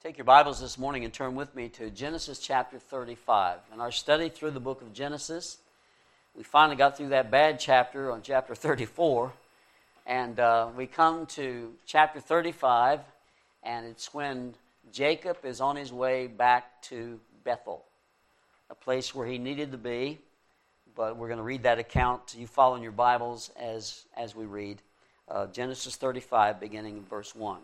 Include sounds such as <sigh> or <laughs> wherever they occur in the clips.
Take your Bibles this morning and turn with me to Genesis chapter 35. In our study through the book of Genesis, we finally got through that bad chapter on chapter 34, and uh, we come to chapter 35, and it's when Jacob is on his way back to Bethel, a place where he needed to be. But we're going to read that account. You follow in your Bibles as, as we read uh, Genesis 35, beginning in verse 1.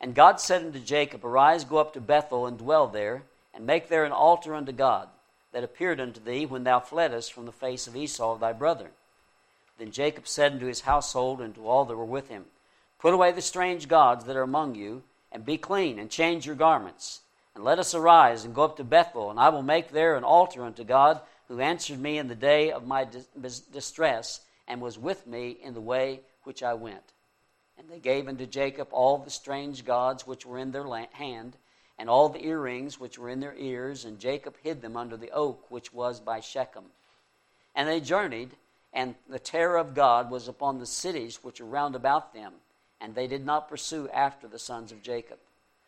And God said unto Jacob, Arise, go up to Bethel, and dwell there, and make there an altar unto God, that appeared unto thee when thou fleddest from the face of Esau thy brother. Then Jacob said unto his household and to all that were with him, Put away the strange gods that are among you, and be clean, and change your garments. And let us arise and go up to Bethel, and I will make there an altar unto God, who answered me in the day of my distress, and was with me in the way which I went. And they gave unto Jacob all the strange gods which were in their hand, and all the earrings which were in their ears, and Jacob hid them under the oak which was by Shechem. And they journeyed, and the terror of God was upon the cities which were round about them, and they did not pursue after the sons of Jacob.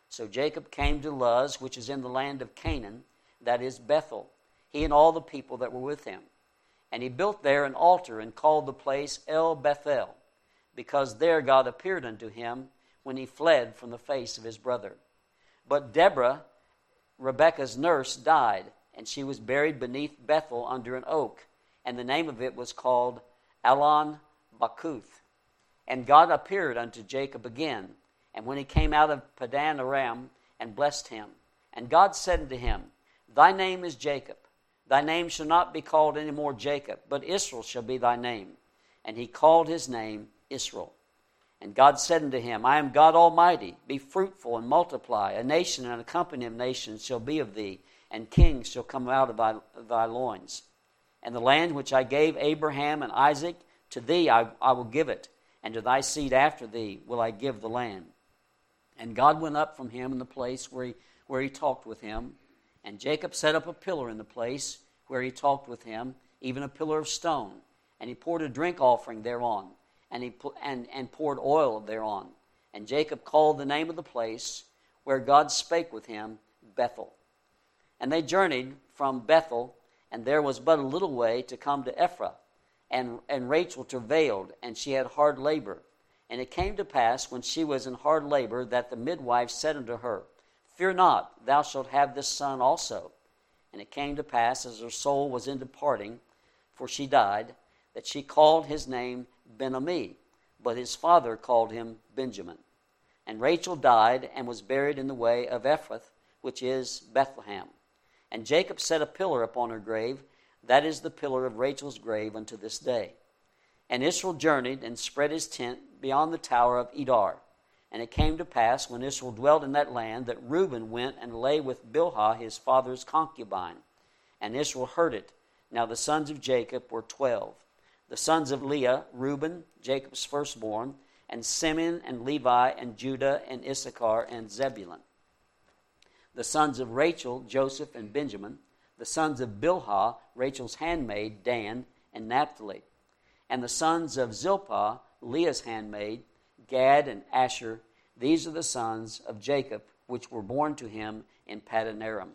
So Jacob came to Luz, which is in the land of Canaan, that is Bethel, he and all the people that were with him. And he built there an altar and called the place El Bethel because there God appeared unto him when he fled from the face of his brother. But Deborah, Rebekah's nurse, died, and she was buried beneath Bethel under an oak, and the name of it was called Allon Bachuth. And God appeared unto Jacob again, and when he came out of Padan Aram, and blessed him. And God said unto him, Thy name is Jacob. Thy name shall not be called any more Jacob, but Israel shall be thy name. And he called his name Israel. And God said unto him, I am God Almighty. Be fruitful and multiply. A nation and a company of nations shall be of thee, and kings shall come out of thy, thy loins. And the land which I gave Abraham and Isaac, to thee I, I will give it, and to thy seed after thee will I give the land. And God went up from him in the place where he, where he talked with him. And Jacob set up a pillar in the place where he talked with him, even a pillar of stone. And he poured a drink offering thereon and, he, and, and poured oil thereon. And Jacob called the name of the place where God spake with him Bethel. And they journeyed from Bethel, and there was but a little way to come to Ephrath. And, and Rachel travailed, and she had hard labor. And it came to pass, when she was in hard labor, that the midwife said unto her, Fear not, thou shalt have this son also. And it came to pass, as her soul was in departing, for she died, that she called his name Benoni, but his father called him Benjamin. And Rachel died and was buried in the way of Ephrath, which is Bethlehem. And Jacob set a pillar upon her grave. That is the pillar of Rachel's grave unto this day. And Israel journeyed and spread his tent beyond the tower of Edar. And it came to pass, when Israel dwelt in that land, that Reuben went and lay with Bilhah his father's concubine. And Israel heard it. Now the sons of Jacob were twelve the sons of Leah, Reuben, Jacob's firstborn, and Simeon and Levi and Judah and Issachar and Zebulun. The sons of Rachel, Joseph and Benjamin. The sons of Bilhah, Rachel's handmaid, Dan and Naphtali. And the sons of Zilpah, Leah's handmaid, Gad and Asher. These are the sons of Jacob, which were born to him in Paddan Aram.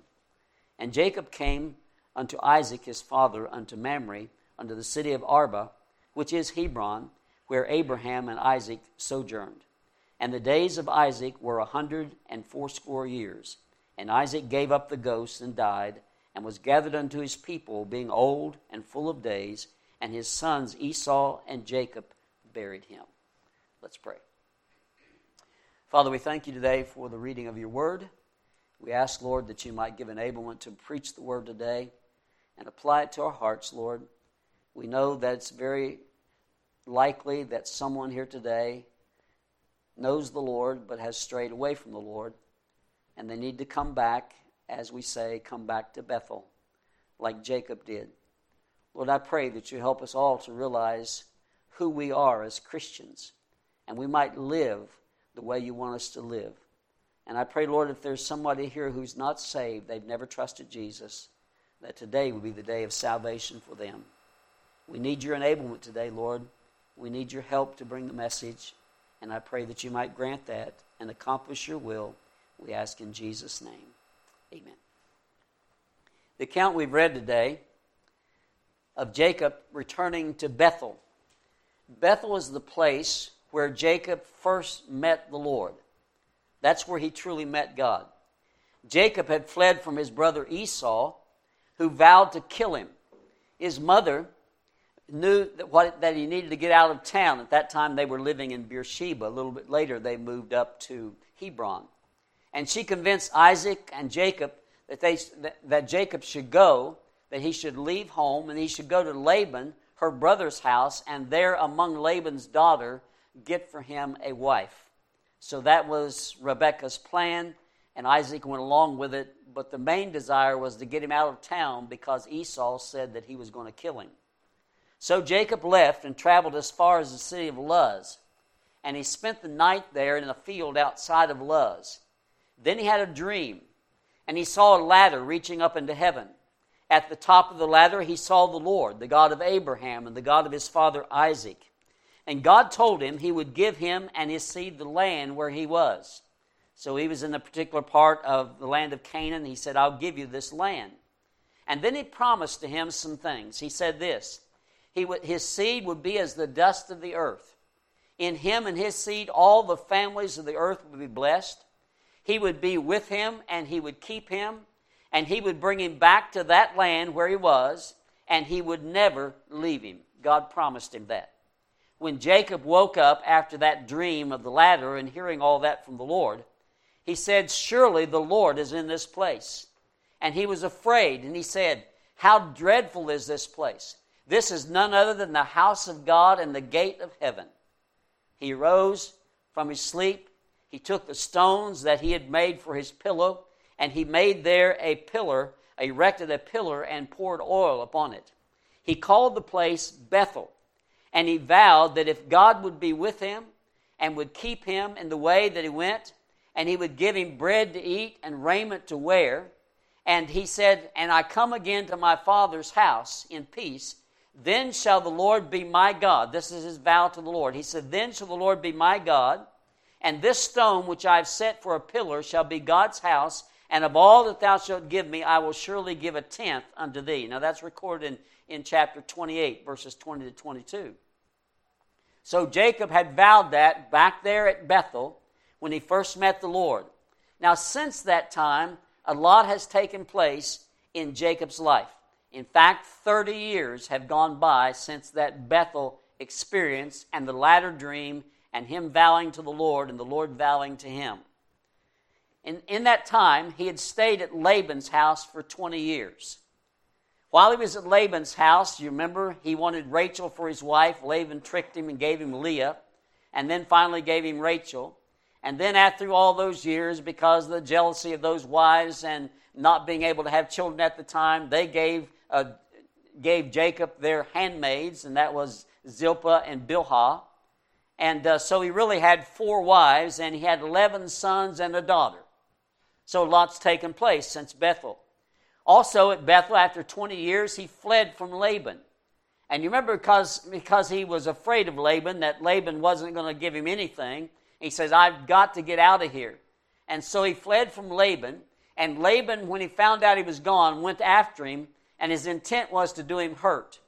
And Jacob came unto Isaac his father unto Mamre unto the city of Arba, which is Hebron, where Abraham and Isaac sojourned. And the days of Isaac were a hundred and fourscore years. And Isaac gave up the ghost and died, and was gathered unto his people, being old and full of days. And his sons Esau and Jacob buried him. Let's pray. Father, we thank you today for the reading of your word. We ask, Lord, that you might give enablement to preach the word today and apply it to our hearts, Lord. We know that it's very likely that someone here today knows the Lord but has strayed away from the Lord, and they need to come back, as we say, come back to Bethel, like Jacob did. Lord, I pray that you help us all to realize who we are as Christians, and we might live the way you want us to live. And I pray, Lord, if there's somebody here who's not saved, they've never trusted Jesus, that today would be the day of salvation for them. We need your enablement today, Lord. We need your help to bring the message. And I pray that you might grant that and accomplish your will. We ask in Jesus' name. Amen. The account we've read today of Jacob returning to Bethel. Bethel is the place where Jacob first met the Lord. That's where he truly met God. Jacob had fled from his brother Esau, who vowed to kill him. His mother knew that, what, that he needed to get out of town. At that time, they were living in Beersheba. A little bit later, they moved up to Hebron. And she convinced Isaac and Jacob that, they, that, that Jacob should go, that he should leave home, and he should go to Laban, her brother's house, and there among Laban's daughter, get for him a wife. So that was Rebekah's plan, and Isaac went along with it. But the main desire was to get him out of town because Esau said that he was going to kill him. So Jacob left and traveled as far as the city of Luz, and he spent the night there in a field outside of Luz. Then he had a dream, and he saw a ladder reaching up into heaven. At the top of the ladder, he saw the Lord, the God of Abraham and the God of his father Isaac. And God told him he would give him and his seed the land where he was. So he was in a particular part of the land of Canaan. He said, I'll give you this land. And then he promised to him some things. He said this he His seed would be as the dust of the earth. In him and his seed, all the families of the earth would be blessed. He would be with him and he would keep him and he would bring him back to that land where he was and he would never leave him. God promised him that. When Jacob woke up after that dream of the ladder and hearing all that from the Lord, he said, Surely the Lord is in this place. And he was afraid, and he said, How dreadful is this place! This is none other than the house of God and the gate of heaven. He rose from his sleep he took the stones that he had made for his pillow, and he made there a pillar, erected a pillar, and poured oil upon it. He called the place Bethel, and he vowed that if God would be with him and would keep him in the way that he went, and he would give him bread to eat and raiment to wear, and he said, And I come again to my father's house in peace, then shall the Lord be my God. This is his vow to the Lord. He said, Then shall the Lord be my God and this stone which I have set for a pillar shall be God's house, and of all that thou shalt give me, I will surely give a tenth unto thee. Now that's recorded in, in chapter 28, verses 20 to 22. So Jacob had vowed that back there at Bethel when he first met the Lord. Now, since that time, a lot has taken place in Jacob's life. In fact, 30 years have gone by since that Bethel experience and the ladder dream and him vowing to the Lord and the Lord vowing to him. In, in that time, he had stayed at Laban's house for 20 years. While he was at Laban's house, you remember, he wanted Rachel for his wife. Laban tricked him and gave him Leah, and then finally gave him Rachel. And then, after all those years, because of the jealousy of those wives and not being able to have children at the time, they gave, uh, gave Jacob their handmaids, and that was Zilpah and Bilhah. And uh, so he really had four wives, and he had 11 sons and a daughter. So lots taken place since Bethel. Also at Bethel, after 20 years, he fled from Laban. And you remember because, because he was afraid of Laban, that Laban wasn't going to give him anything, he says, I've got to get out of here. And so he fled from Laban. And Laban, when he found out he was gone, went after him, and his intent was to do him hurt.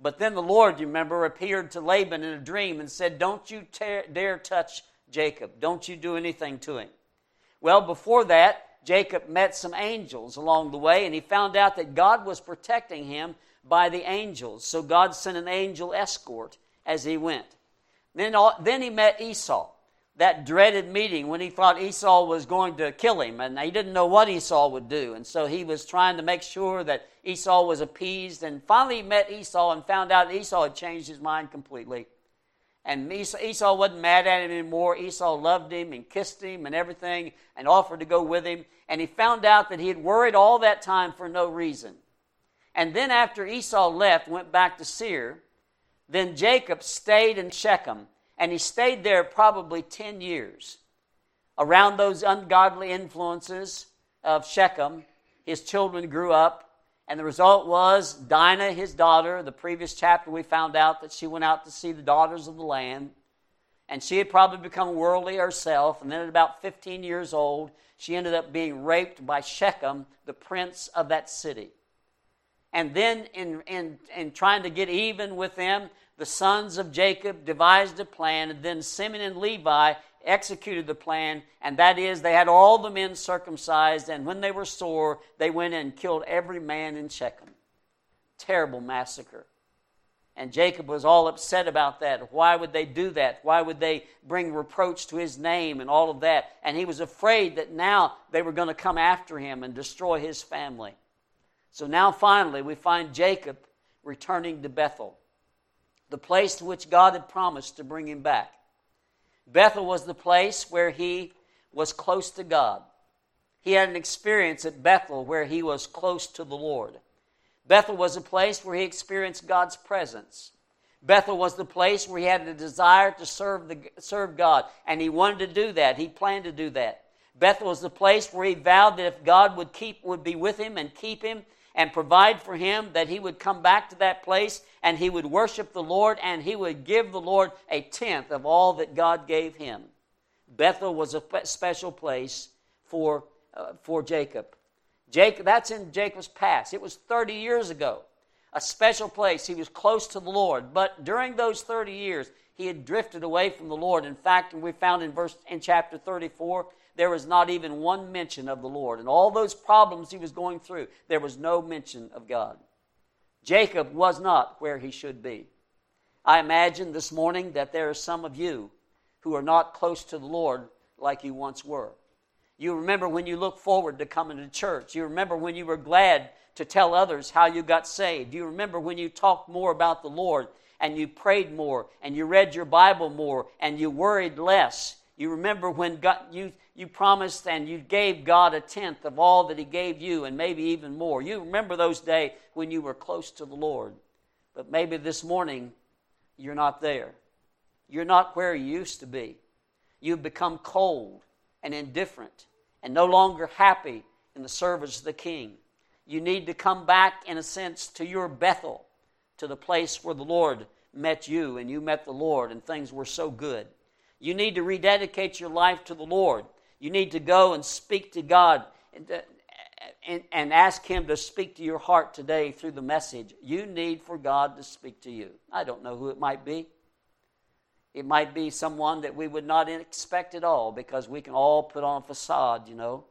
But then the Lord, you remember, appeared to Laban in a dream and said, Don't you tear, dare touch Jacob. Don't you do anything to him. Well, before that, Jacob met some angels along the way, and he found out that God was protecting him by the angels. So God sent an angel escort as he went. Then, then he met Esau that dreaded meeting when he thought Esau was going to kill him, and he didn't know what Esau would do. And so he was trying to make sure that Esau was appeased. And finally, he met Esau and found out Esau had changed his mind completely. And Esau wasn't mad at him anymore. Esau loved him and kissed him and everything and offered to go with him. And he found out that he had worried all that time for no reason. And then, after Esau left, went back to Seir, then Jacob stayed in Shechem and he stayed there probably 10 years. Around those ungodly influences of Shechem, his children grew up, and the result was Dinah, his daughter, the previous chapter we found out that she went out to see the daughters of the land, and she had probably become worldly herself, and then at about 15 years old, she ended up being raped by Shechem, the prince of that city. And then, in, in, in trying to get even with them, the sons of Jacob devised a plan, and then Simeon and Levi executed the plan, and that is they had all the men circumcised, and when they were sore, they went and killed every man in Shechem. Terrible massacre. And Jacob was all upset about that. Why would they do that? Why would they bring reproach to his name and all of that? And he was afraid that now they were going to come after him and destroy his family. So now finally we find Jacob returning to Bethel, the place to which God had promised to bring him back. Bethel was the place where he was close to God. He had an experience at Bethel where he was close to the Lord. Bethel was a place where he experienced God's presence. Bethel was the place where he had a desire to serve, the, serve God, and he wanted to do that. He planned to do that. Bethel was the place where he vowed that if God would keep would be with him and keep him and provide for him, that he would come back to that place and he would worship the Lord and he would give the Lord a tenth of all that God gave him. Bethel was a special place for, uh, for Jacob. Jacob, that's in Jacob's past. It was 30 years ago. A special place. He was close to the Lord. But during those 30 years, he had drifted away from the Lord. In fact, we found in verse in chapter 34, there was not even one mention of the Lord. And all those problems he was going through, there was no mention of God. Jacob was not where he should be. I imagine this morning that there are some of you who are not close to the Lord like you once were. You remember when you look forward to coming to church. You remember when you were glad to tell others how you got saved. You remember when you talked more about the Lord and you prayed more and you read your Bible more and you worried less. You remember when God, you, you promised and you gave God a tenth of all that He gave you and maybe even more. You remember those days when you were close to the Lord. But maybe this morning you're not there. You're not where you used to be. You've become cold and indifferent and no longer happy in the service of the king. You need to come back, in a sense, to your Bethel, to the place where the Lord met you and you met the Lord and things were so good. You need to rededicate your life to the Lord. You need to go and speak to God and, uh, and, and, ask Him to speak to your heart today through the message. You need for God to speak to you. I don't know who it might be. It might be someone that we would not expect at all because we can all put on a facade, you know.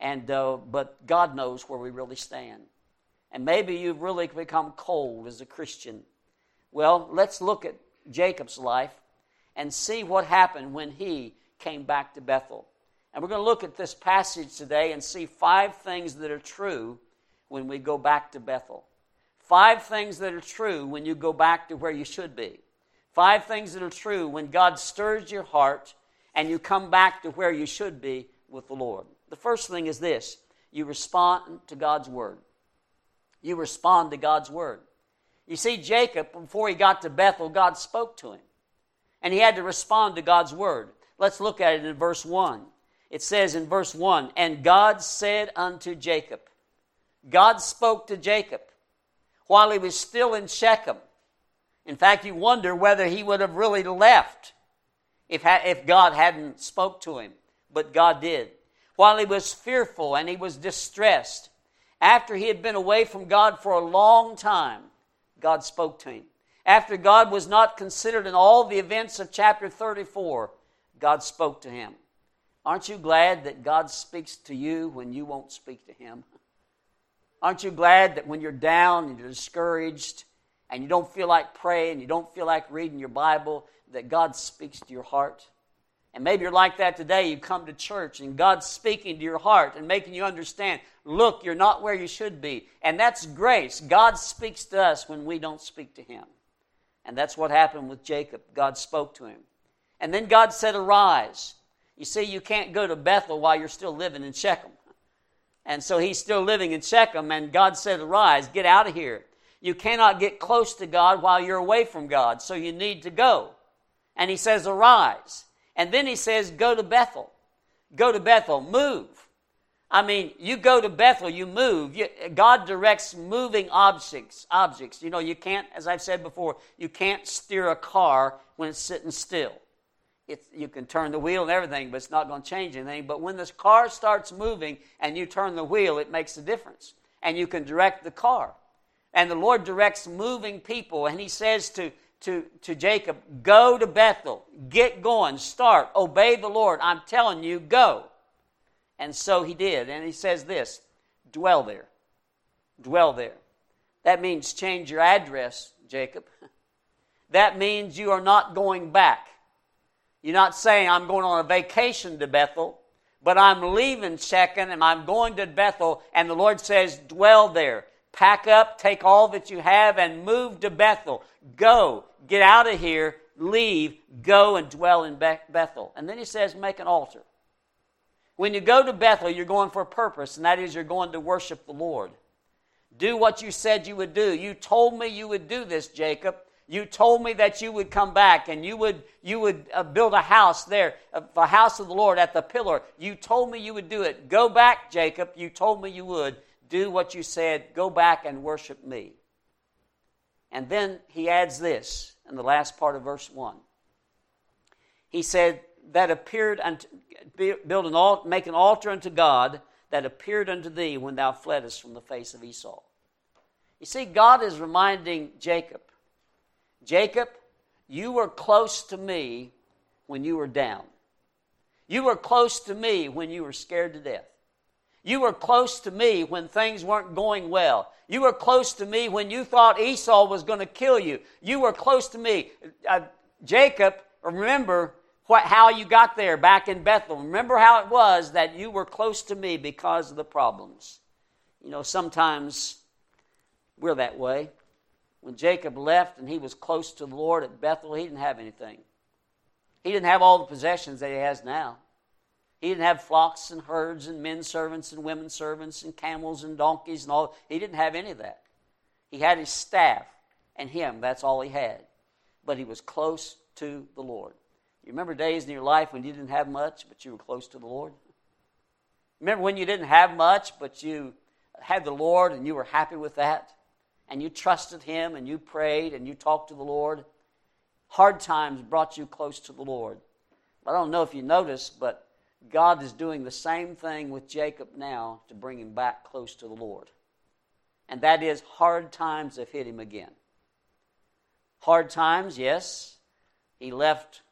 And, uh, but God knows where we really stand. And maybe you've really become cold as a Christian. Well, let's look at Jacob's life and see what happened when he came back to Bethel. And we're going to look at this passage today and see five things that are true when we go back to Bethel. Five things that are true when you go back to where you should be. Five things that are true when God stirs your heart and you come back to where you should be with the Lord. The first thing is this you respond to God's word. You respond to God's word. You see, Jacob, before he got to Bethel, God spoke to him. And he had to respond to God's word. Let's look at it in verse 1. It says in verse 1 And God said unto Jacob, God spoke to Jacob while he was still in Shechem. In fact, you wonder whether he would have really left if, if God hadn't spoke to him. But God did. While he was fearful and he was distressed, after he had been away from God for a long time, God spoke to him. After God was not considered in all the events of chapter 34, God spoke to him. Aren't you glad that God speaks to you when you won't speak to him? Aren't you glad that when you're down and you're discouraged and you don't feel like praying, you don't feel like reading your Bible, that God speaks to your heart. And maybe you're like that today. You come to church and God's speaking to your heart and making you understand look, you're not where you should be. And that's grace. God speaks to us when we don't speak to Him. And that's what happened with Jacob. God spoke to him. And then God said, Arise. You see, you can't go to Bethel while you're still living in Shechem. And so he's still living in Shechem, and God said, Arise, get out of here. You cannot get close to God while you're away from God, so you need to go. And he says, Arise. And then he says, Go to Bethel. Go to Bethel. Move. I mean, you go to Bethel, you move. You, God directs moving objects. Objects. You know, you can't, as I've said before, you can't steer a car when it's sitting still. it's, you can turn the wheel and everything, but it's not going to change anything. But when this car starts moving and you turn the wheel, it makes a difference. And you can direct the car. And the Lord directs moving people, and He says to, to, to Jacob, Go to Bethel, get going, start, obey the Lord. I'm telling you, go. And so he did. And He says this dwell there. Dwell there. That means change your address, Jacob. <laughs> That means you are not going back. You're not saying, I'm going on a vacation to Bethel, but I'm leaving Shechem and I'm going to Bethel, and the Lord says, dwell there. Pack up, take all that you have, and move to Bethel. Go, get out of here, leave, go and dwell in Bethel. And then he says, make an altar. When you go to Bethel, you're going for a purpose, and that is you're going to worship the Lord. Do what you said you would do. You told me you would do this, Jacob. You told me that you would come back and you would, you would uh, build a house there, a house of the Lord at the pillar. You told me you would do it. Go back, Jacob. You told me you would. Do what you said. Go back and worship me. And then he adds this in the last part of verse 1. He said, That appeared unto, build an altar, make an altar unto God that appeared unto thee when thou fleddest from the face of Esau. You see, God is reminding Jacob Jacob, you were close to me when you were down. You were close to me when you were scared to death. You were close to me when things weren't going well. You were close to me when you thought Esau was going to kill you. You were close to me. Uh, Jacob, remember what, how you got there back in Bethel. Remember how it was that you were close to me because of the problems. You know, sometimes we're that way when Jacob left and he was close to the Lord at Bethel, he didn't have anything. He didn't have all the possessions that he has now. He didn't have flocks and herds and men servants and women servants and camels and donkeys and all. He didn't have any of that. He had his staff and him. That's all he had. But he was close to the Lord. You remember days in your life when you didn't have much, but you were close to the Lord? Remember when you didn't have much, but you had the Lord and you were happy with that? and you trusted Him and you prayed and you talked to the Lord, hard times brought you close to the Lord. I don't know if you noticed, but God is doing the same thing with Jacob now to bring him back close to the Lord. And that is hard times have hit him again. Hard times, yes. He left.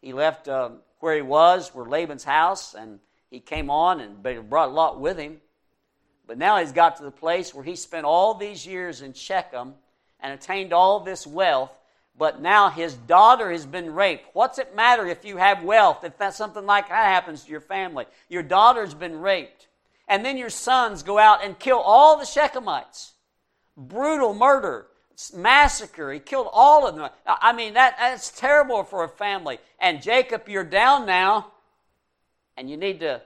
He left uh, where he was, where Laban's house, and he came on and brought a lot with him. But now he's got to the place where he spent all these years in Shechem and attained all this wealth, but now his daughter has been raped. What's it matter if you have wealth, if that something like that happens to your family? Your daughter's been raped. And then your sons go out and kill all the Shechemites. Brutal murder, massacre. He killed all of them. I mean, that, that's terrible for a family. And Jacob, you're down now, and you need to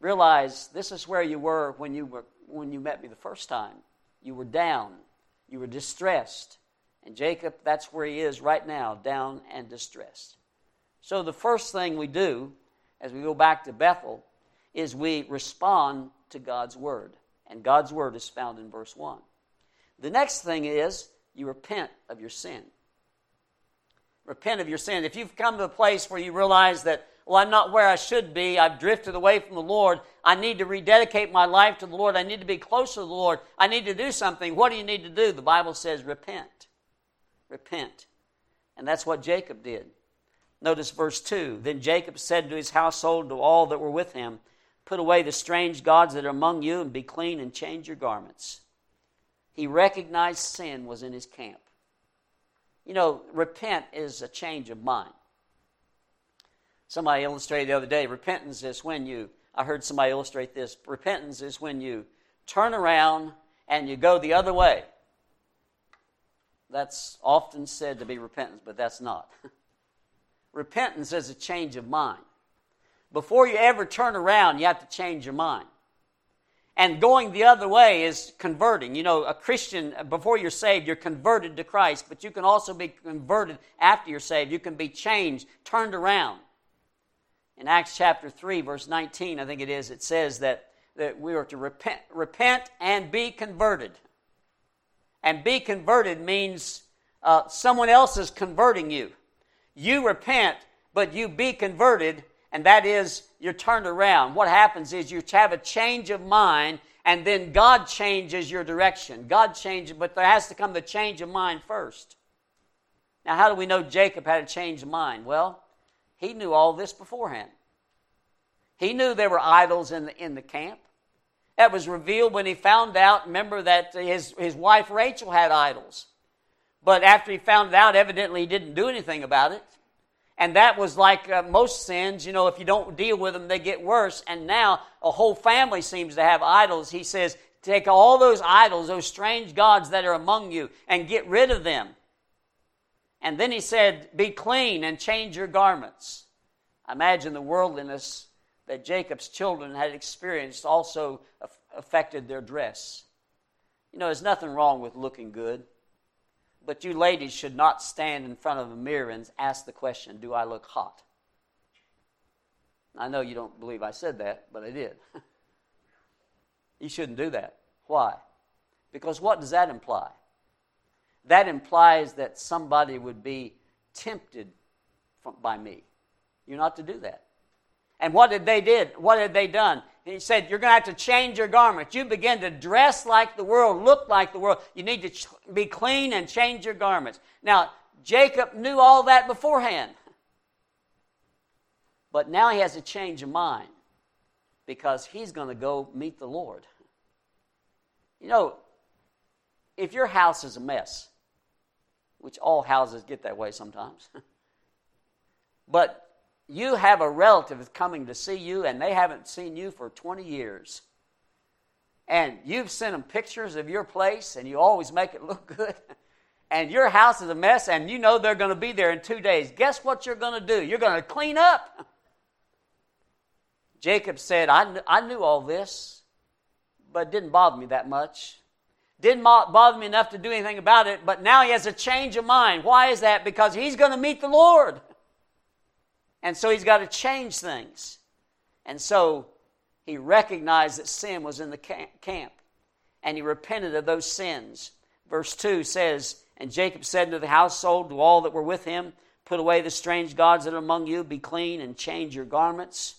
realize this is where you were when you were when you met me the first time. You were down, you were distressed. And Jacob, that's where he is right now, down and distressed. So the first thing we do as we go back to Bethel is we respond to God's word. And God's word is found in verse 1. The next thing is you repent of your sin. Repent of your sin. If you've come to a place where you realize that well, I'm not where I should be. I've drifted away from the Lord. I need to rededicate my life to the Lord. I need to be closer to the Lord. I need to do something. What do you need to do? The Bible says repent. Repent. And that's what Jacob did. Notice verse 2. Then Jacob said to his household, to all that were with him, Put away the strange gods that are among you, and be clean and change your garments. He recognized sin was in his camp. You know, repent is a change of mind. Somebody illustrated the other day repentance is when you, I heard somebody illustrate this repentance is when you turn around and you go the other way. That's often said to be repentance, but that's not. <laughs> repentance is a change of mind. Before you ever turn around, you have to change your mind. And going the other way is converting. You know, a Christian, before you're saved, you're converted to Christ, but you can also be converted after you're saved. You can be changed, turned around in Acts chapter 3, verse 19, I think it is, it says that, that we are to repent, repent and be converted. And be converted means uh, someone else is converting you. You repent, but you be converted, and that is you're turned around. What happens is you have a change of mind, and then God changes your direction. God changes, but there has to come the change of mind first. Now, how do we know Jacob had a change of mind? Well, he knew all this beforehand. He knew there were idols in the, in the camp. That was revealed when he found out, remember, that his, his wife Rachel had idols. But after he found it out, evidently he didn't do anything about it. And that was like uh, most sins, you know, if you don't deal with them, they get worse. And now a whole family seems to have idols. He says, take all those idols, those strange gods that are among you, and get rid of them. And then he said, be clean and change your garments. Imagine the worldliness that Jacob's children had experienced also affected their dress. You know, there's nothing wrong with looking good. But you ladies should not stand in front of a mirror and ask the question, Do I look hot? I know you don't believe I said that, but I did. <laughs> you shouldn't do that. Why? Because what does that imply? That implies that somebody would be tempted by me. You're not to do that. And what did they did? What had they done? he said, You're going to have to change your garments. You begin to dress like the world, look like the world. You need to ch- be clean and change your garments. Now, Jacob knew all that beforehand. But now he has a change of mind because he's going to go meet the Lord. You know, if your house is a mess, which all houses get that way sometimes, <laughs> but you have a relative coming to see you and they haven't seen you for 20 years. And you've sent them pictures of your place and you always make it <laughs> look good. and your house is a mess and you know they're going to be there in two days. Guess what you're going to do? You're going to clean up. <laughs> Jacob said, I, kn- I knew all this, but it didn't bother me that much. Didn't bother me enough to do anything about it, but now he has a change of mind. Why is that? Because he's going to meet the Lord. And so he's got to change things. And so he recognized that sin was in the camp and he repented of those sins. Verse 2 says, And Jacob said to the household, to all that were with him, Put away the strange gods that are among you, be clean and change your garments.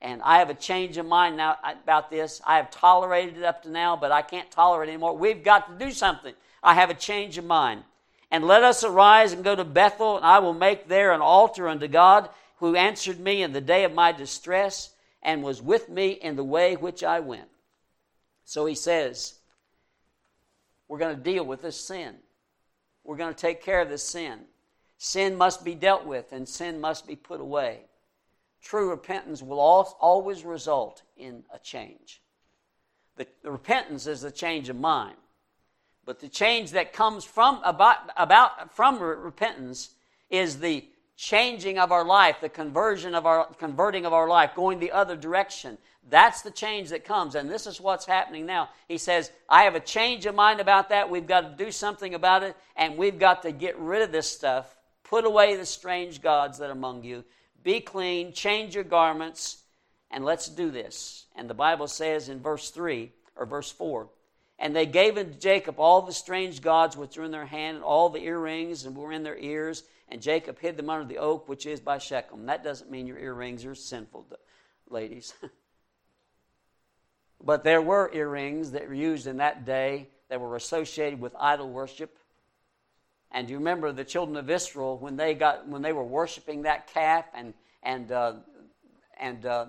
And I have a change of mind now uh, about this. I have tolerated it up to now, but I can't tolerate it anymore. We've got to do something. I have a change of mind. And let us arise and go to Bethel, and I will make there an altar unto God who answered me in the day of my distress and was with me in the way which I went. So he says, We're going to deal with this sin. We're going to take care of this sin. Sin must be dealt with and sin must be put away. True repentance will always result in a change. The, the repentance is the change of mind. But the change that comes from about, about from repentance is the changing of our life, the conversion of our converting of our life, going the other direction. That's the change that comes, and this is what's happening now. He says, I have a change of mind about that. We've got to do something about it, and we've got to get rid of this stuff. Put away the strange gods that are among you. Be clean, change your garments, and let's do this. And the Bible says in verse 3 or verse 4 and they gave unto Jacob all the strange gods which were in their hand, and all the earrings and were in their ears, and Jacob hid them under the oak which is by Shechem. That doesn't mean your earrings are sinful, ladies. <laughs> but there were earrings that were used in that day that were associated with idol worship. And you remember the children of Israel when they got when they were worshiping that calf and and uh, and uh,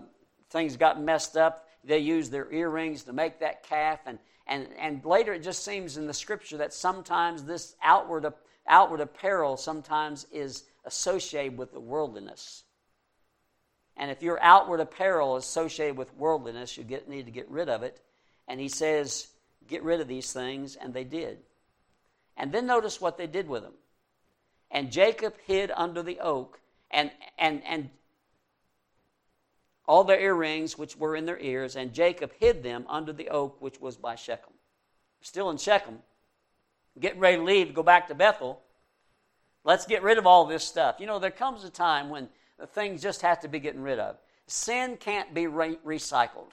things got messed up? They used their earrings to make that calf, and and and later it just seems in the scripture that sometimes this outward outward apparel sometimes is associated with the worldliness. And if your outward apparel is associated with worldliness, you get, need to get rid of it. And he says, get rid of these things, and they did. And then notice what they did with them. And Jacob hid under the oak, and, and, and all their earrings which were in their ears, and Jacob hid them under the oak which was by Shechem. Still in Shechem, getting ready to leave go back to Bethel. Let's get rid of all this stuff. You know, there comes a time when things just have to be getting rid of. Sin can't be re- recycled.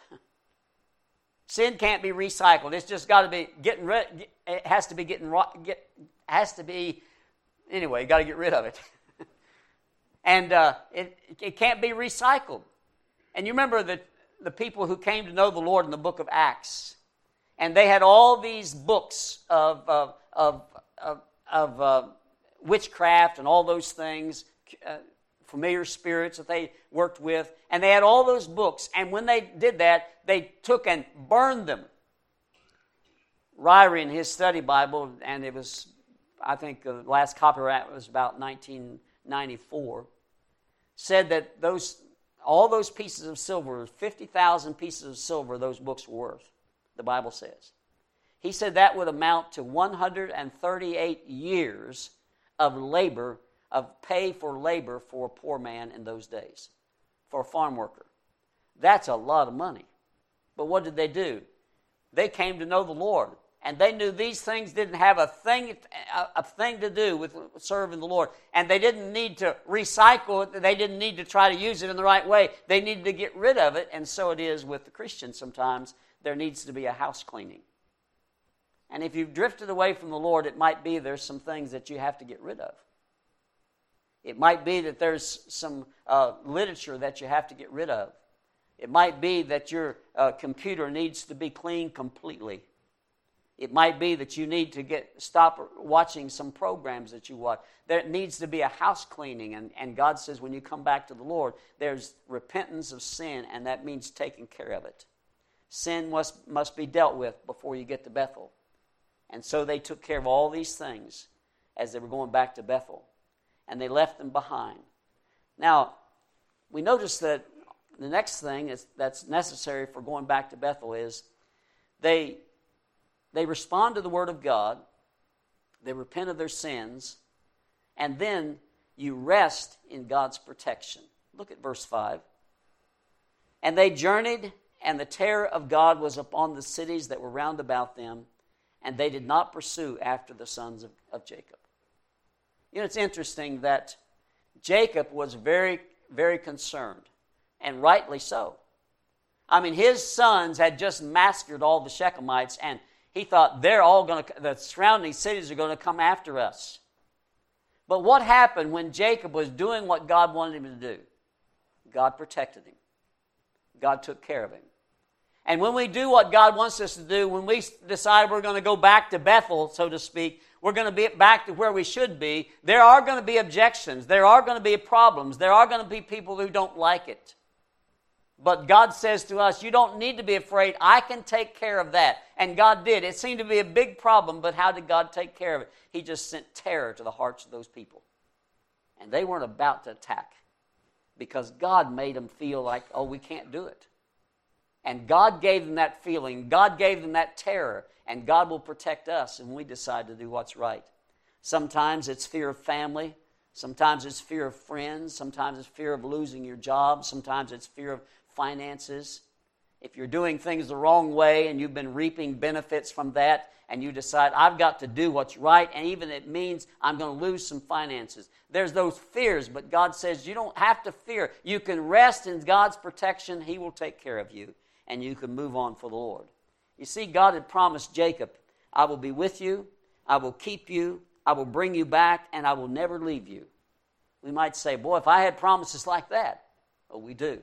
Sin can't be recycled. It's just got to be getting rid. It has to be getting get has to be anyway. Got to get rid of it. <laughs> and uh, it, it can't be recycled. And you remember the, the people who came to know the Lord in the book of Acts, and they had all these books of, uh, of, of, of uh, witchcraft and all those things, uh, familiar spirits that they worked with, and they had all those books. And when they did that, they took and burned them. Ryrie in his study Bible, and it was, I think, the last copyright was about 1994, said that those all those pieces of silver, 50,000 pieces of silver, those books were worth, the Bible says. He said that would amount to 138 years of labor, of pay for labor for a poor man in those days, for a farm worker. That's a lot of money. But what did they do? They came to know the Lord and they knew these things didn't have a thing, a, thing to do with serving the Lord. And they didn't need to recycle it. They didn't need to try to use it in the right way. They needed to get rid of it. And so it is with the Christians sometimes. There needs to be a house cleaning. And if you've drifted away from the Lord, it might be there's some things that you have to get rid of. It might be that there's some uh, literature that you have to get rid of. It might be that your uh, computer needs to be cleaned completely. It might be that you need to get stop watching some programs that you watch. There needs to be a house cleaning, and, and God says when you come back to the Lord, there's repentance of sin, and that means taking care of it. Sin must, must be dealt with before you get to Bethel. And so they took care of all these things as they were going back to Bethel, and they left them behind. Now, we notice that the next thing is, that's necessary for going back to Bethel is they they respond to the Word of God, they repent of their sins, and then you rest in God's protection. Look at verse 5. And they journeyed, and the terror of God was upon the cities that were round about them, and they did not pursue after the sons of, of Jacob. You know, it's interesting that Jacob was very, very concerned, and rightly so. I mean, his sons had just massacred all the Shechemites, and he thought they're all going to, the surrounding cities are going to come after us. But what happened when Jacob was doing what God wanted him to do? God protected him, God took care of him. And when we do what God wants us to do, when we decide we're going to go back to Bethel, so to speak, we're going to be back to where we should be, there are going to be objections. There are going to be problems. There are going to be people who don't like it. But God says to us, You don't need to be afraid. I can take care of that. And God did. It seemed to be a big problem, but how did God take care of it? He just sent terror to the hearts of those people. And they weren't about to attack because God made them feel like, Oh, we can't do it. And God gave them that feeling, God gave them that terror, and God will protect us when we decide to do what's right. Sometimes it's fear of family. Sometimes it's fear of friends. Sometimes it's fear of losing your job. Sometimes it's fear of finances, if you're doing things the wrong way and you've been reaping benefits from that, and you decide, I've got to do what's right, and even it means I'm going to lose some finances. There's those fears, but God says you don't have to fear. You can rest in God's protection, He will take care of you, and you can move on for the Lord. You see, God had promised Jacob, I will be with you, I will keep you, I will bring you back, and I will never leave you. We might say, Boy, if I had promises like that, oh, we do.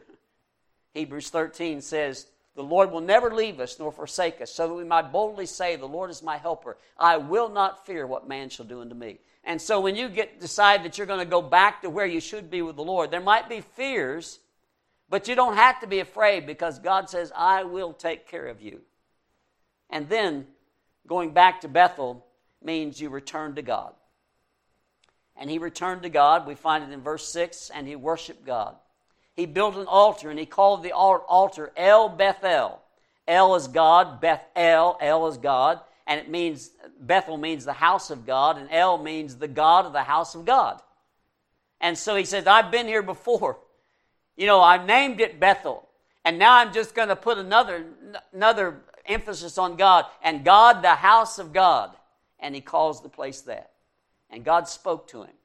Hebrews 13 says, The Lord will never leave us nor forsake us, so that we might boldly say, The Lord is my helper. I will not fear what man shall do unto me. And so when you get decide that you're going to go back to where you should be with the Lord, there might be fears, but you don't have to be afraid because God says, I will take care of you. And then going back to Bethel means you return to God. And he returned to God. We find it in verse 6 and he worshiped God he built an altar and he called the altar El Bethel. El is God, Beth El, El is God, and it means Bethel means the house of God, and El means the God of the house of God. And so he says, I've been here before. You know, I named it Bethel, and now I'm just going to put another another emphasis on God and God, the house of God, and he calls the place that. And God spoke to him.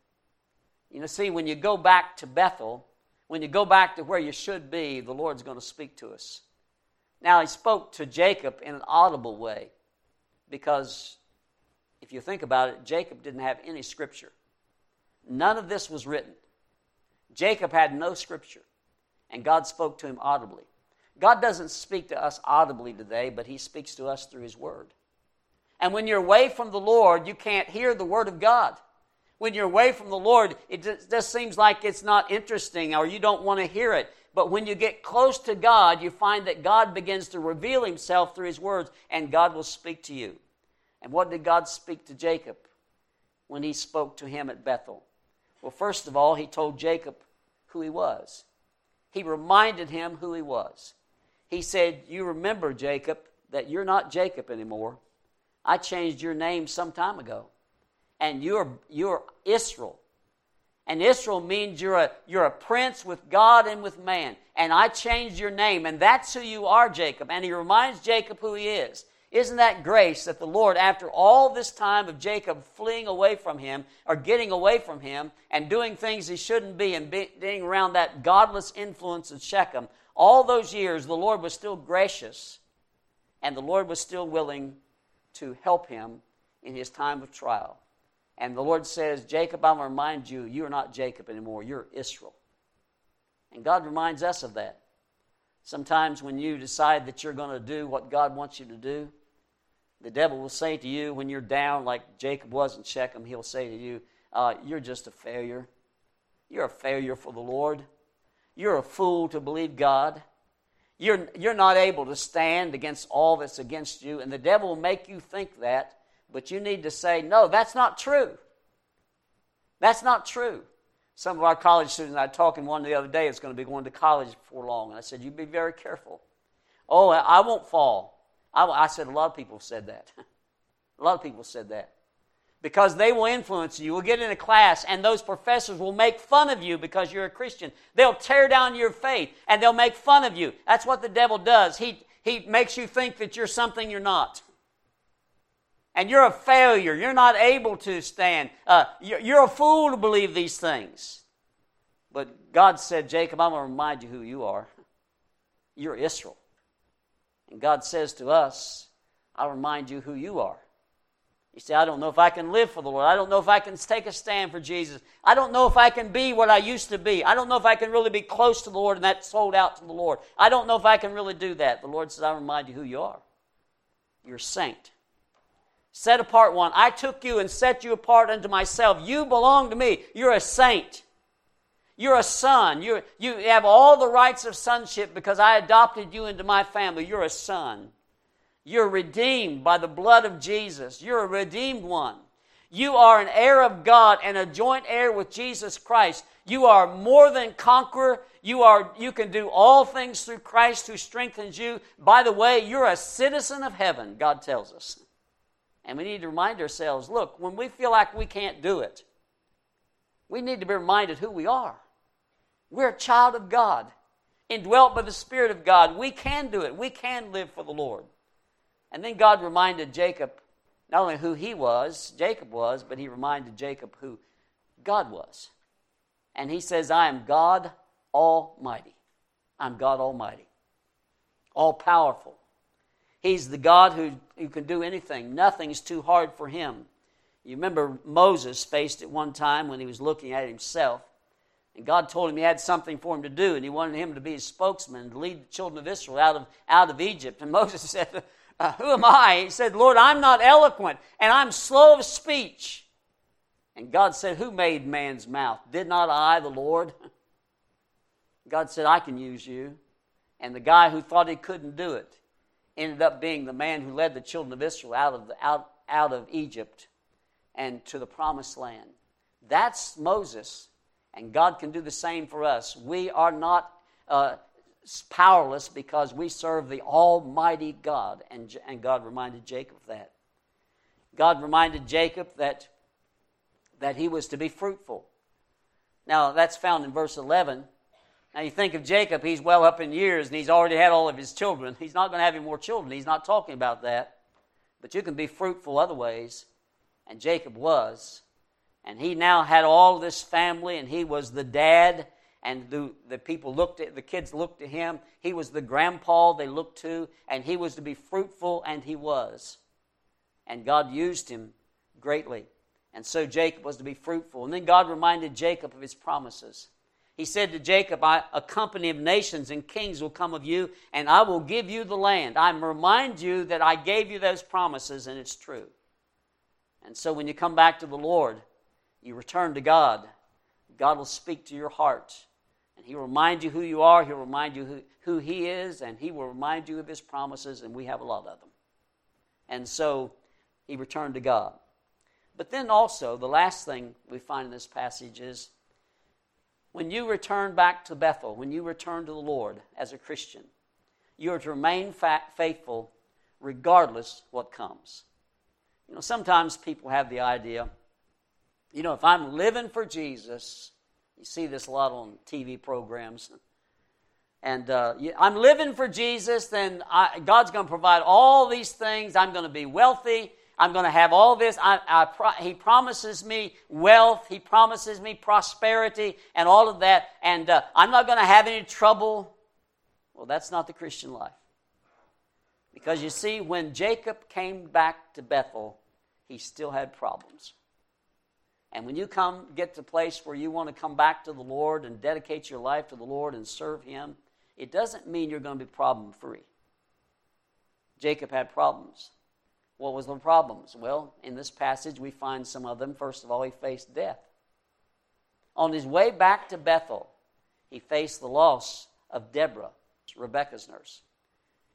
You know, see, when you go back to Bethel, when you go back to where you should be, the Lord's going to speak to us. Now, he spoke to Jacob in an audible way because if you think about it, Jacob didn't have any scripture. None of this was written. Jacob had no scripture, and God spoke to him audibly. God doesn't speak to us audibly today, but He speaks to us through His Word. And when you're away from the Lord, you can't hear the Word of God. When you're away from the Lord, it just, seems like it's not interesting or you don't want to hear it. But when you get close to God, you find that God begins to reveal Himself through His words, and God will speak to you. And what did God speak to Jacob when He spoke to him at Bethel? Well, first of all, He told Jacob who He was. He reminded him who He was. He said, You remember, Jacob, that you're not Jacob anymore. I changed your name some time ago. And you're, you're Israel. And Israel means you're a, you're a prince with God and with man. And I changed your name. And that's who you are, Jacob. And he reminds Jacob who he is. Isn't that grace that the Lord, after all this time of Jacob fleeing away from him, or getting away from him, and doing things he shouldn't be, and being around that godless influence of Shechem, all those years the Lord was still gracious, and the Lord was still willing to help him in his time of trial. And the Lord says, Jacob, I'm going to remind you, you're not Jacob anymore, you're Israel. And God reminds us of that. Sometimes when you decide that you're going to do what God wants you to do, the devil will say to you when you're down, like Jacob was in Shechem, he'll say to you, uh, You're just a failure. You're a failure for the Lord. You're a fool to believe God. You're, you're not able to stand against all that's against you, and the devil will make you think that, but you need to say, No, that's not true. That's not true. Some of our college students, I was talking one the other day, is going to be going to college before long. And I said, You be very careful. Oh, I won't fall. I, I said, A lot of people said that. <laughs> a lot of people said that. Because they will influence you. You'll get in a class, and those professors will make fun of you because you're a Christian. They'll tear down your faith, and they'll make fun of you. That's what the devil does. He, he makes you think that you're something you're not and you're a failure. You're not able to stand. Uh, you're a fool to believe these things. But God said, Jacob, I'm going to remind you who you are. You're Israel. And God says to us, I'll remind you who you are. You say, I don't know if I can live for the Lord. I don't know if I can take a stand for Jesus. I don't know if I can be what I used to be. I don't know if I can really be close to the Lord and that sold out to the Lord. I don't know if I can really do that. The Lord says, I'll remind you who you are. You're a saint. Set apart one. I took you and set you apart unto myself. You belong to me. You're a saint. You're a son. you you have all the rights of sonship because I adopted you into my family. You're a son. You're redeemed by the blood of Jesus. You're a redeemed one. You are an heir of God and a joint heir with Jesus Christ. You are more than conqueror. You, are, you can do all things through Christ who strengthens you. By the way, you're a citizen of heaven, God tells us. And we need to remind ourselves look, when we feel like we can't do it, we need to be reminded who we are. We're a child of God, indwelt by the Spirit of God. We can do it, we can live for the Lord. And then God reminded Jacob not only who he was, Jacob was, but he reminded Jacob who God was. And he says, I am God Almighty. I'm God Almighty, all powerful, He's the God who, who can do anything. Nothing's too hard for him. You remember Moses faced it one time when he was looking at himself. And God told him he had something for him to do, and he wanted him to be his spokesman to lead the children of Israel out of, out of Egypt. And <laughs> Moses said, uh, Who am I? He said, Lord, I'm not eloquent, and I'm slow of speech. And God said, Who made man's mouth? Did not I, the Lord? <laughs> God said, I can use you. And the guy who thought he couldn't do it, ended up being the man who led the children of Israel out of, the, out, out of Egypt and to the promised land. That's Moses, and God can do the same for us. We are not uh, powerless because we serve the Almighty God, and, and God reminded Jacob that. God reminded Jacob that, that he was to be fruitful. Now, that's found in verse 11. Now you think of Jacob, he's well up in years and he's already had all of his children. He's not going to have any more children. He's not talking about that. But you can be fruitful other ways. And Jacob was. And he now had all this family and he was the dad. And the, the people looked at, the kids looked to him. He was the grandpa they looked to. And he was to be fruitful and he was. And God used him greatly. And so Jacob was to be fruitful. And then God reminded Jacob of his promises. He said to Jacob, A company of nations and kings will come of you, and I will give you the land. I remind you that I gave you those promises, and it's true. And so when you come back to the Lord, you return to God, God will speak to your heart. And He'll remind you who you are, He'll remind you who, who He is, and He will remind you of His promises, and we have a lot of them. And so he returned to God. But then also, the last thing we find in this passage is when you return back to Bethel, when you return to the Lord as a Christian, you are to remain faithful regardless what comes. You know, sometimes people have the idea, you know, if I'm living for Jesus, you see this a lot on TV programs, and uh, I'm living for Jesus, then I, God's going to provide all these things. I'm going to be wealthy. I'm going to have all this. I, I pro- he promises me wealth. He promises me prosperity and all of that. And uh, I'm not going to have any trouble. Well, that's not the Christian life. Because you see, when Jacob came back to Bethel, he still had problems. And when you come get to a place where you want to come back to the Lord and dedicate your life to the Lord and serve Him, it doesn't mean you're going to be problem free. Jacob had problems. What was the problems? Well, in this passage, we find some of them. First of all, he faced death. On his way back to Bethel, he faced the loss of Deborah, Rebecca's nurse.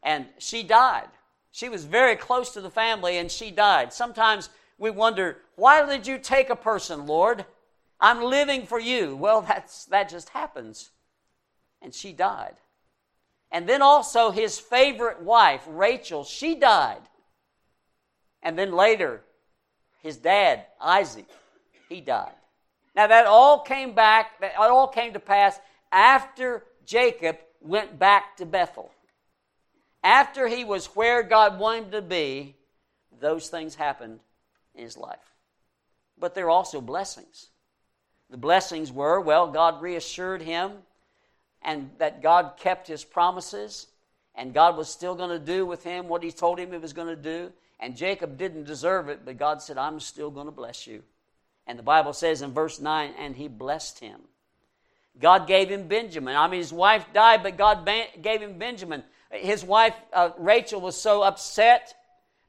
And she died. She was very close to the family, and she died. Sometimes we wonder, why did you take a person, Lord? I'm living for you. Well, <laughs> that's, that just happens. And she died. And then also his favorite wife, Rachel, she died. And then later, his dad, Isaac, he died. Now that all came back, that all came to pass after Jacob went back to Bethel. After he was where God wanted him to be, those things happened in his life. But there are also blessings. The blessings were, well, God reassured him and that God kept his promises and God was still going to do with him what he told him he was going to do. And Jacob didn't deserve it, but God said, I'm still going to bless you. And the Bible says in verse 9, and he blessed him. God gave him Benjamin. I mean, his wife died, but God gave him Benjamin. His wife, uh, Rachel, was so upset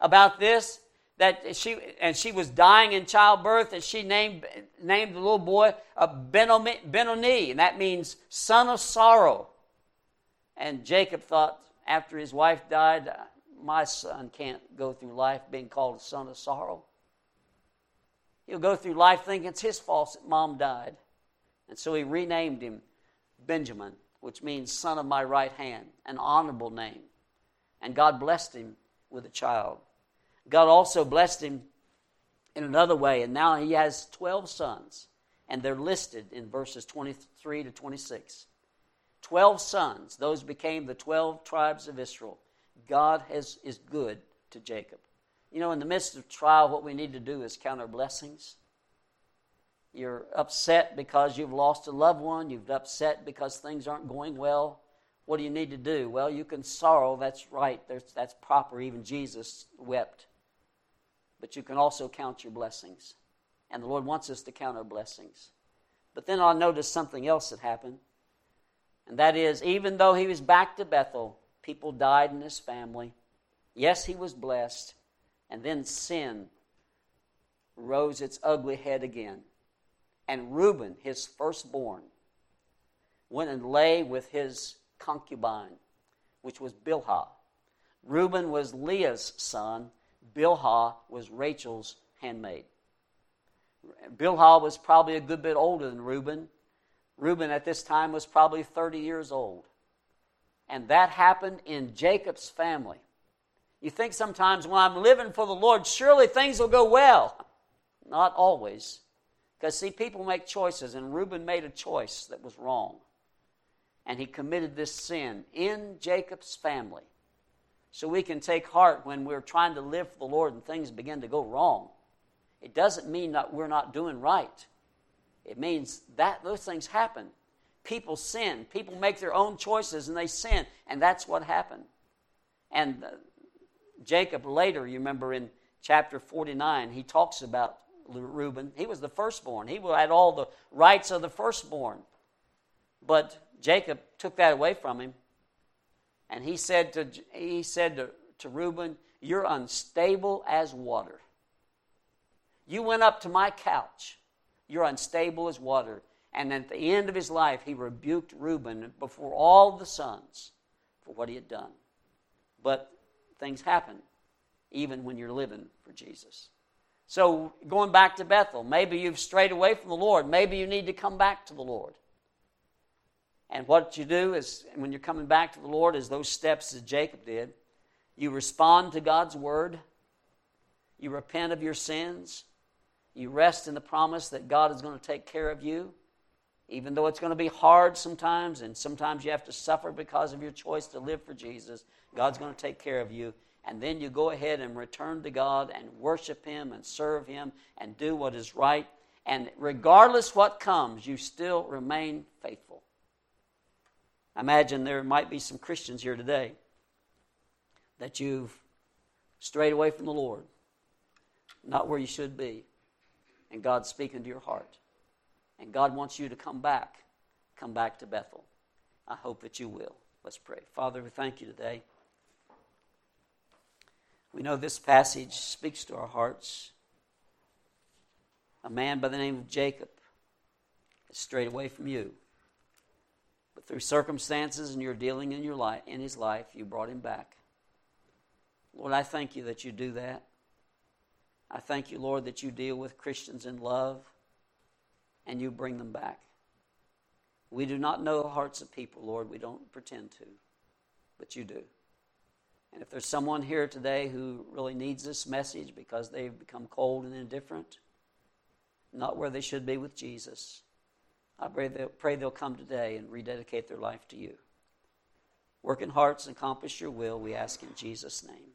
about this that she, and she was dying in childbirth, that she named, named the little boy uh, Benoni, and that means son of sorrow. And Jacob thought, after his wife died, my son can't go through life being called a son of sorrow. He'll go through life thinking it's his fault that mom died. And so he renamed him Benjamin, which means son of my right hand, an honorable name. And God blessed him with a child. God also blessed him in another way, and now he has 12 sons, and they're listed in verses 23 to 26. 12 sons, those became the 12 tribes of Israel. God has, is good to Jacob. You know, in the midst of trial, what we need to do is count our blessings. You're upset because you've lost a loved one. You've upset because things aren't going well. What do you need to do? Well, you can sorrow. That's right. that's proper. Even Jesus wept. But you can also count your blessings. And the Lord wants us to count our blessings. But then I noticed something else that happened. And that is, even though he was back to Bethel, People died in his family. Yes, he was blessed. And then sin rose its ugly head again. And Reuben, his firstborn, went and lay with his concubine, which was Bilhah. Reuben was Leah's son. Bilhah was Rachel's handmaid. Bilhah was probably a good bit older than Reuben. Reuben at this time was probably 30 years old. And that happened in Jacob's family. You think sometimes when I'm living for the Lord, surely things will go well. Not always. Because, see, people make choices, and Reuben made a choice that was wrong. And he committed this sin in Jacob's family. So we can take heart when we're trying to live for the Lord and things begin to go wrong. It doesn't mean that we're not doing right. It means that those things happen people sin. People make their own choices and they sin. And that's what happened. And uh, Jacob later, you remember in chapter 49, he talks about Reuben. He was the firstborn, he had all the rights of the firstborn. But Jacob took that away from him. And he said to, he said to, to Reuben, You're unstable as water. You went up to my couch. You're unstable as water. And at the end of his life, he rebuked Reuben before all the sons for what he had done. But things happen even when you're living for Jesus. So, going back to Bethel, maybe you've strayed away from the Lord. Maybe you need to come back to the Lord. And what you do is, when you're coming back to the Lord, is those steps that Jacob did. You respond to God's word, you repent of your sins, you rest in the promise that God is going to take care of you, even though it's going to be hard sometimes, and sometimes you have to suffer because of your choice to live for Jesus. God's going to take care of you. And then you go ahead and return to God and worship Him and serve Him and do what is right. And regardless what comes, you still remain faithful. I imagine there might be some Christians here today that you've strayed away from the Lord, not where you should be and God's speaking to your heart. And God wants you to come back. Come back to Bethel. I hope that you will. Let's pray. Father, we thank you today. We know this passage speaks to our hearts. A man by the name of Jacob has strayed away from you. But through circumstances and your dealing in your life in his life, you brought him back. Lord, I thank you that you do that. I thank you, Lord, that you deal with Christians in love and you bring them back. We do not know the hearts of people, Lord. We don't pretend to, but you do. And if there's someone here today who really needs this message because they've become cold and indifferent, not where they should be with Jesus, I pray they'll, pray they'll come today and rededicate their life to you. Work in hearts and accomplish your will, we ask in Jesus' name.